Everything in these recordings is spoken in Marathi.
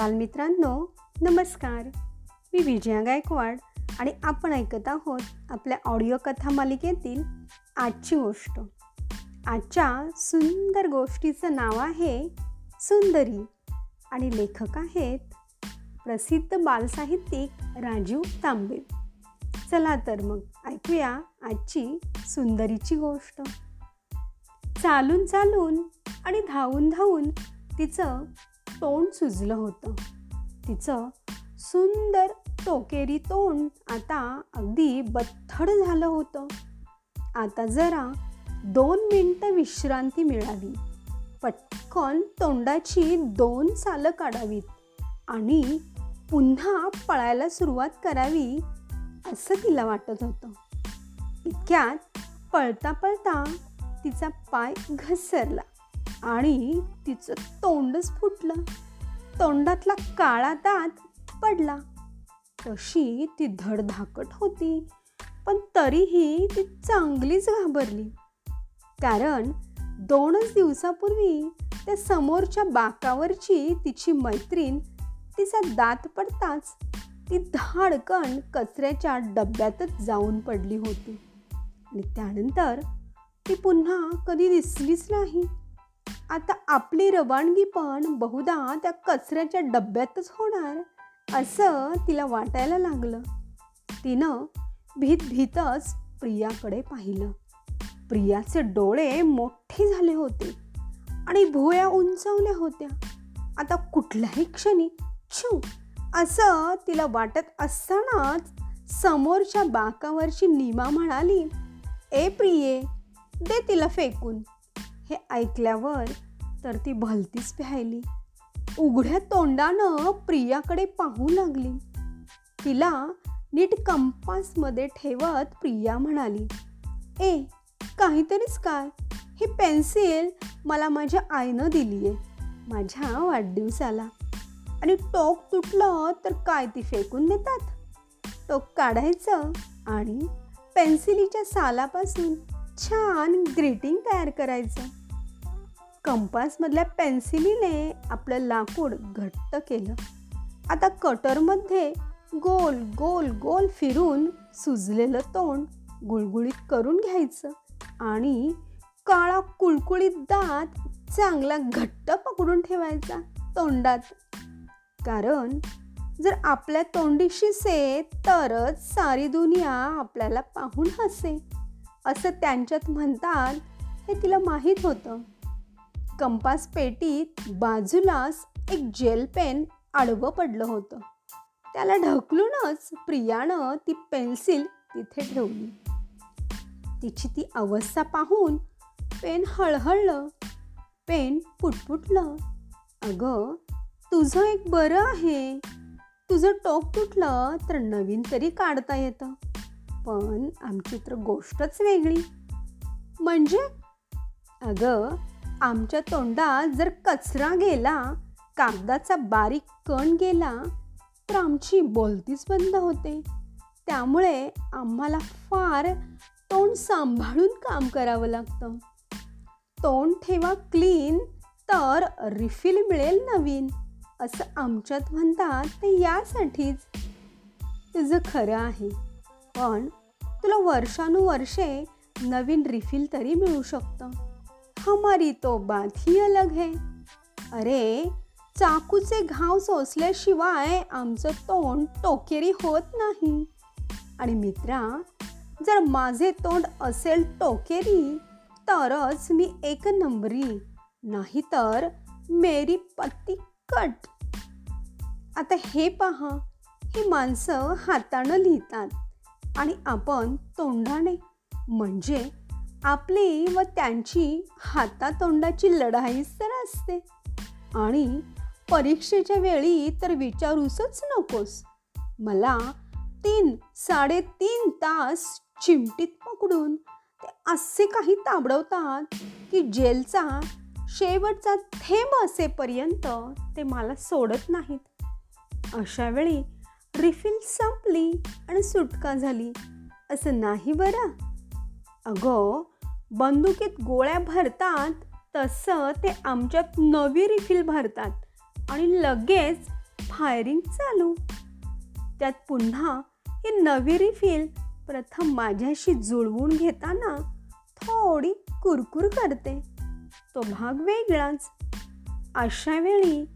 बालमित्रांनो नमस्कार. मी विजया गायकवाड आणि आपण ऐकत आहोत आपल्या ऑडिओ कथा मालिकेतील आजची गोष्ट. आजच्या सुंदर गोष्टीचं नाव आहे सुंदरी आणि लेखक आहेत प्रसिद्ध बालसाहित्यिक राजीव तांबे. चला तर मग ऐकूया आजची सुंदरीची गोष्ट. चालून चालून आणि धावून धावून तिचं तोंड सुजलं होतं. तिचं सुंदर टोकेरी तोंड आता अगदी बथड झालं होतं. आता जरा दोन मिनटं विश्रांती मिळावी. पटकन तोंडाची दोन सालं काढावीत आणि पुन्हा पळायला सुरुवात करावी असं तिला वाटत होतं. इतक्यात पळता पळता तिचा पाय घसरला. आणि तिचं तोंडच फुटलं. तोंडातला काळा दात पडला. तशी ती धडधाकट होती पण तरीही ती चांगलीच घाबरली. कारण दोनच दिवसापूर्वी त्या समोरच्या बाकावरची तिची मैत्रीण तिचा दात पडताच ती धाडकन कचऱ्याच्या डब्यातच जाऊन पडली होती. आणि त्यानंतर ती पुन्हा कधी दिसलीच नाही. आता आपली रवानगी पण बहुधा त्या कचऱ्याच्या डब्यातच होणार असं तिला वाटायला लागलं. तिनं भीत भीतच प्रियाकडे पाहिलं. प्रियाचे डोळे मोठे झाले होते आणि भुया उंचावल्या होत्या. आता कुठल्याही क्षणी छू असं तिला वाटत असतानाच समोरच्या बाकावरची नीमा म्हणाली ए प्रिये दे तिला फेकून. हे ऐकल्यावर तर ती भलतीच प्यायली. उघड्या तोंडानं प्रियाकडे पाहू लागली. तिला नीट कंपासमध्ये ठेवत प्रिया म्हणाली ए काहीतरीच काय? ही पेन्सिल मला माझ्या आईनं दिली आहे माझ्या वाढदिवसाला. आणि टोक तुटलं तर काय ती फेकून देतात? टोक काढायचं आणि पेन्सिलीच्या सालापासून छान ग्रीटिंग तयार करायचं. कंपासमधल्या पेन्सिलीने आपलं लाकूड घट्ट केलं. आता कटरमध्ये गोल गोल गोल फिरून सुजलेलं तोंड गुळगुळीत करून घ्यायचं आणि काळा कुळकुळीत दात चांगला घट्ट पकडून ठेवायचा तोंडात. कारण जर आपल्या तोंडीशी से तरच सारी दुनिया आपल्याला पाहून हसे असं त्यांच्यात म्हणतात हे तिला माहीत होतं. कंपास पेटीत बाजूलाच एक जेल पेन आडवं पडलं होतं. त्याला ढकलूनच प्रियानं ती पेन्सिल तिथे ठेवली. तिची ती अवस्था पाहून पेन हळहळलं पेन पुटपुटलं. अगं तुझं एक बरं आहे. तुझं टोक तुटलं तर नवीन तरी काढता येतं. पण आमची तर गोष्टच वेगळी. म्हणजे? अगं आमच्या तोंडात जर कचरा गेला कागदाचा बारीक कण गेला तर आमची बोलतीच बंद होते. त्यामुळे आम्हाला फार तोंड सांभाळून काम करावं लागतं. तोंड ठेवा क्लीन तर रिफिल मिळेल नवीन असं आमच्यात म्हणतात ते यासाठीच. तुझं खरं आहे पण तुला वर्षानुवर्षे नवीन रिफिल तरी मिळू शकतं. हमारी तो बात ही अलग है। अरे चाकूचे घाव सोसल्याशिवाय आमचं तोंड टोकेरी होत नाही। आणि मित्रा जर माझे तोंड असेल टोकेरी तरच मी एक नंबरी नाहीतर मेरी पत्ती कट। आता हे पहा ही माणसं हातानं लिहितात आणि आपण तोंडाने म्हणजे आपली व त्यांची हातातोंडाची लढाई तर असते. आणि परीक्षेच्या वेळी तर विचारूसच नकोस. मला तीन साडेतीन तास चिमटीत पकडून ते असे काही ताबडवतात की जेलचा शेवटचा थेंब असेपर्यंत ते मला सोडत नाहीत. अशा वेळी रिफिल संपली आणि सुटका झाली. असं नाही बरं? अगं बंदुकीत गोळ्या भरतात तसं ते आमच्यात नवी रिफिल भरतात आणि लगेच फायरिंग चालू. त्यात पुन्हा ही नवी रिफिल प्रथम माझ्याशी जुळवून घेताना थोडी कुरकुर करते. तो भाग वेगळाच. अशा वेळी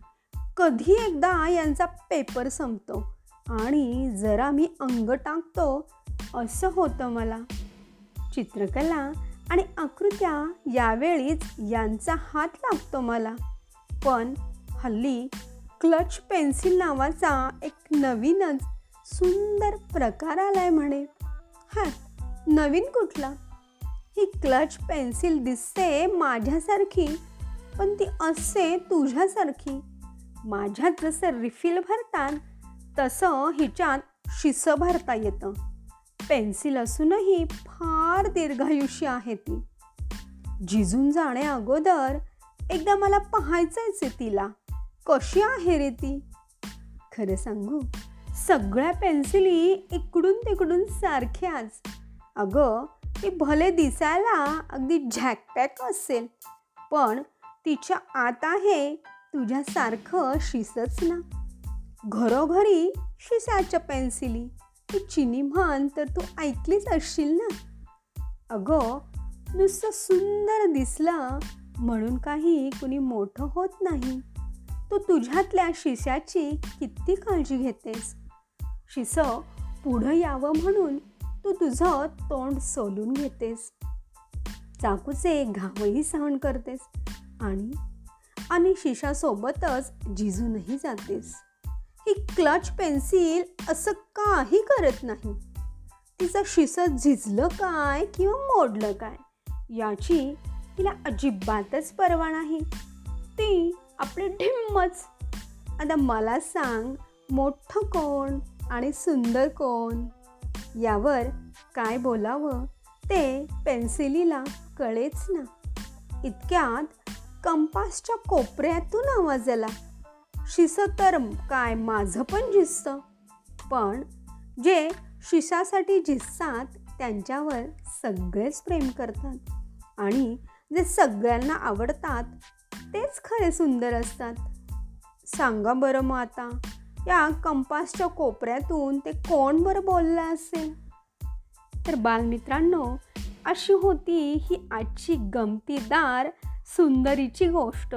कधी एकदा यांचा पेपर संपतो आणि जरा मी अंग टाकतो असं होतं मला. चित्रकला आणि आकृत्या यावेळीच यांचा हात लागतो मला. पण हल्ली क्लच पेन्सिल नावाचा एक नवीनच सुंदर प्रकार आलाय म्हणे. हा नवीन कुठला? ही क्लच पेन्सिल दिसते माझ्यासारखी पण ती असते तुझ्यासारखी. माझ्यात जसं रिफिल भरतात तसं हिच्यात शिसं भरता येतं. पेन्सिल असूनही फार दीर्घायुष्य आहे ती. झिजून जाण्या अगोदर एकदा मला पाहायचंच आहे तिला. कशी आहे रे ती? खरं सांगू सगळ्या पेन्सिली इकडून तिकडून सारख्याच. अगं ती भले दिसायला अगदी झॅकपॅक असेल पण तिच्या आत आहे तुझ्यासारखं शिसच ना. घरोघरी शिसाच्या पेन्सिली. तू चिनी म्हण तर तू ऐकलीच असशील ना? अगं नुसतं सुंदर दिसलं म्हणून काही कुणी मोठं होत नाही. तू तुझ्यातल्या शिस्याची किती काळजी घेतेस? शिस पुढं यावं म्हणून तू तुझं तोंड सोलून घेतेस. चाकूचे घावही सहन करतेस आणि आणि शिशासोबतच झिजूनही जातेस. ही क्लच पेन्सिल असं काही करत नाही. तिचं शिसं झिजलं काय किंवा मोडलं काय याची तिला अजिबातच पर्वा नाही. ती आपली ढिम्मच. आता मला सांग मोठं कोण आणि सुंदर कोण? यावर काय बोलावं? ते पेन्सिलीला कळेच ना. इतक्यात कंपासच्या कोपऱ्यातून आवाज आला. शिस तर काय माझं पण झिजतं पण जे शिसासाठी झिजतात त्यांच्यावर सगळेच प्रेम करतात. आणि जे सगळ्यांना आवडतात तेच खरे सुंदर असतात. सांगा बरं मग आता या कंपासच्या कोपऱ्यातून ते कोण बरं बोललं असेल? तर बालमित्रांनो अशी होती ही आजची गमतीदार सुंदरीची गोष्ट.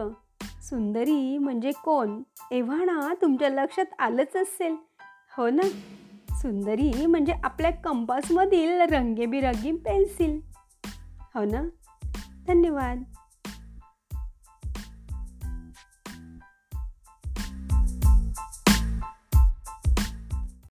सुंदरी म्हणजे कोण? एव्हाना तुमच्या लक्षात आलंच असेल. हो ना? सुंदरी म्हणजे आपल्या कंपासमधील रंगेबिरंगी पेन्सिल. हो ना? धन्यवाद.